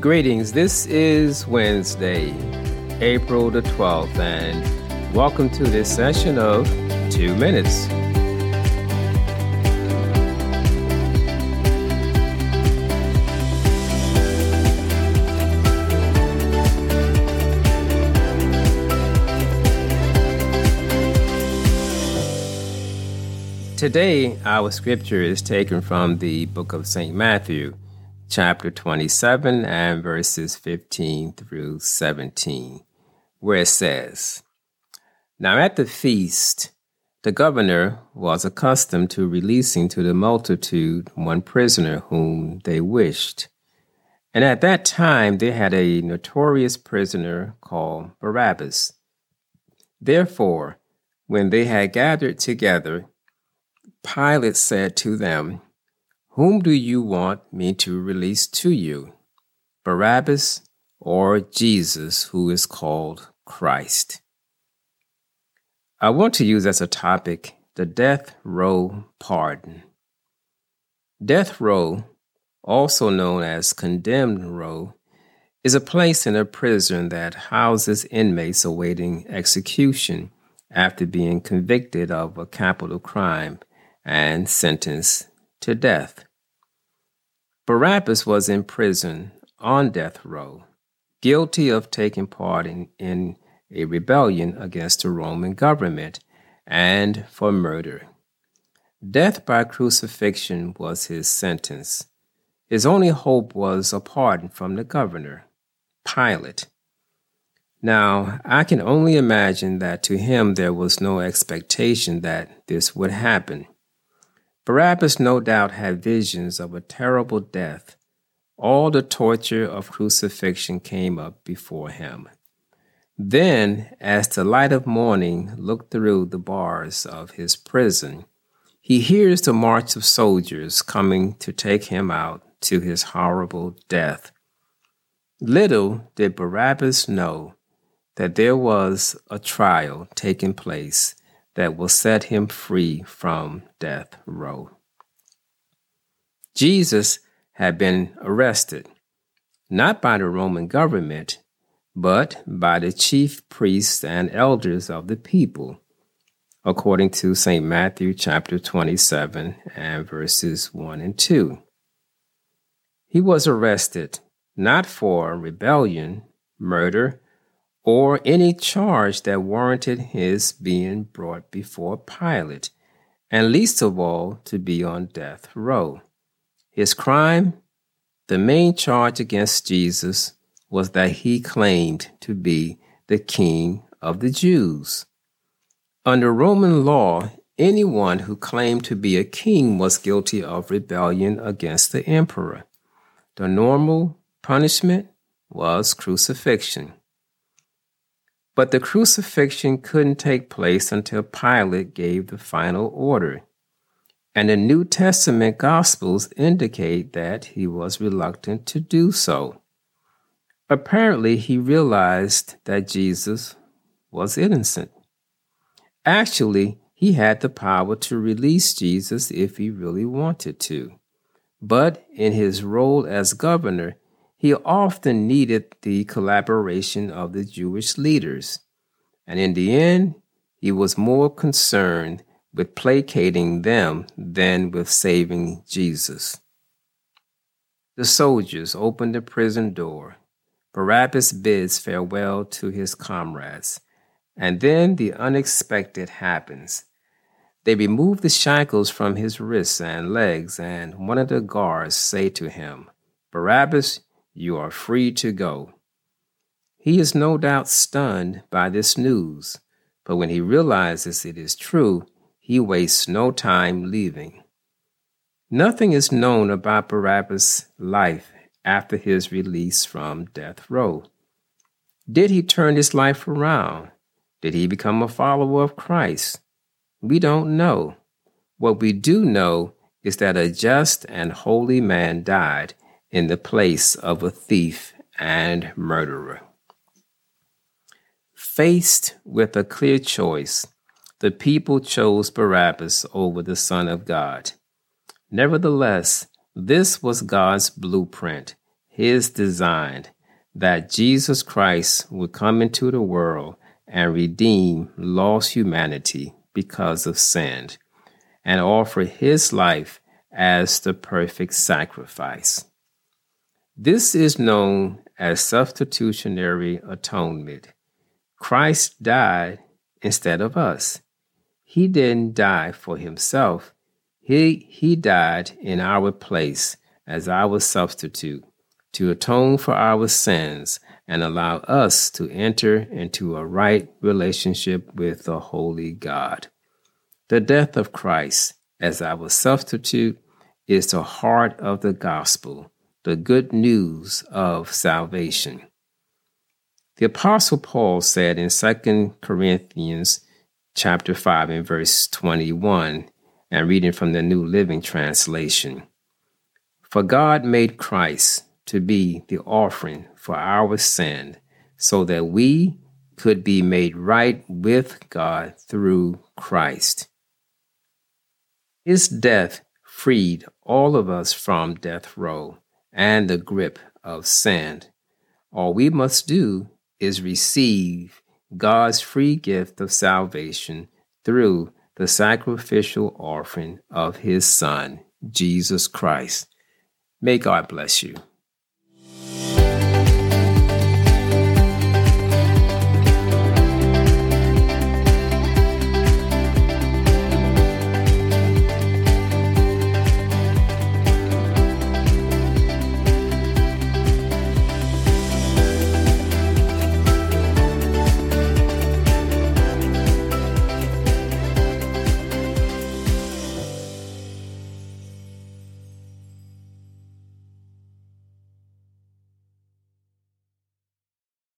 Greetings. This is Wednesday, April the 12th, and welcome to this session of Two Minutes. Today, our scripture is taken from the book of St. Matthew chapter 27 and verses 15 through 17, where it says, Now at the feast, the governor was accustomed to releasing to the multitude one prisoner whom they wished. And at that time they had a notorious prisoner called Barabbas. Therefore, when they had gathered together, Pilate said to them, whom do you want me to release to you? Barabbas or Jesus, who is called Christ? I want to use as a topic the death row pardon. Death row, also known as condemned row, is a place in a prison that houses inmates awaiting execution after being convicted of a capital crime and sentenced to death. Barabbas was in prison on death row, guilty of taking part in, in a rebellion against the Roman government and for murder. Death by crucifixion was his sentence. His only hope was a pardon from the governor, Pilate. Now, I can only imagine that to him there was no expectation that this would happen. Barabbas no doubt had visions of a terrible death. All the torture of crucifixion came up before him. Then, as the light of morning looked through the bars of his prison, he hears the march of soldiers coming to take him out to his horrible death. Little did Barabbas know that there was a trial taking place that will set him free from death row. Jesus had been arrested, not by the Roman government, but by the chief priests and elders of the people, according to St. Matthew chapter 27 and verses 1 and 2. He was arrested not for rebellion, murder, or any charge that warranted his being brought before Pilate, and least of all to be on death row. His crime, the main charge against Jesus, was that he claimed to be the king of the Jews. Under Roman law, anyone who claimed to be a king was guilty of rebellion against the emperor. The normal punishment was crucifixion. But the crucifixion couldn't take place until Pilate gave the final order. And the New Testament Gospels indicate that he was reluctant to do so. Apparently, he realized that Jesus was innocent. Actually, he had the power to release Jesus if he really wanted to. But in his role as governor, he often needed the collaboration of the Jewish leaders. And in the end, he was more concerned with placating them than with saving Jesus. The soldiers open the prison door. Barabbas bids farewell to his comrades. And then the unexpected happens. They remove the shackles from his wrists and legs, and one of the guards say to him, Barabbas, you are free to go. He is no doubt stunned by this news, but when he realizes it is true, he wastes no time leaving. Nothing is known about Barabbas' life after his release from death row. Did he turn his life around? Did he become a follower of Christ? We don't know. What we do know is that a just and holy man died in the place of a thief and murderer. Faced with a clear choice, the people chose Barabbas over the Son of God. Nevertheless, this was God's blueprint, his design that Jesus Christ would come into the world and redeem lost humanity because of sin and offer his life as the perfect sacrifice. This is known as substitutionary atonement. Christ died instead of us. He didn't die for himself. He, he died in our place as our substitute to atone for our sins and allow us to enter into a right relationship with the Holy God. The death of Christ as our substitute is the heart of the gospel the good news of salvation. The apostle Paul said in 2 Corinthians chapter 5 and verse 21 and reading from the New Living Translation. For God made Christ to be the offering for our sin so that we could be made right with God through Christ. His death freed all of us from death row and the grip of sand. All we must do is receive God's free gift of salvation through the sacrificial offering of His Son, Jesus Christ. May God bless you.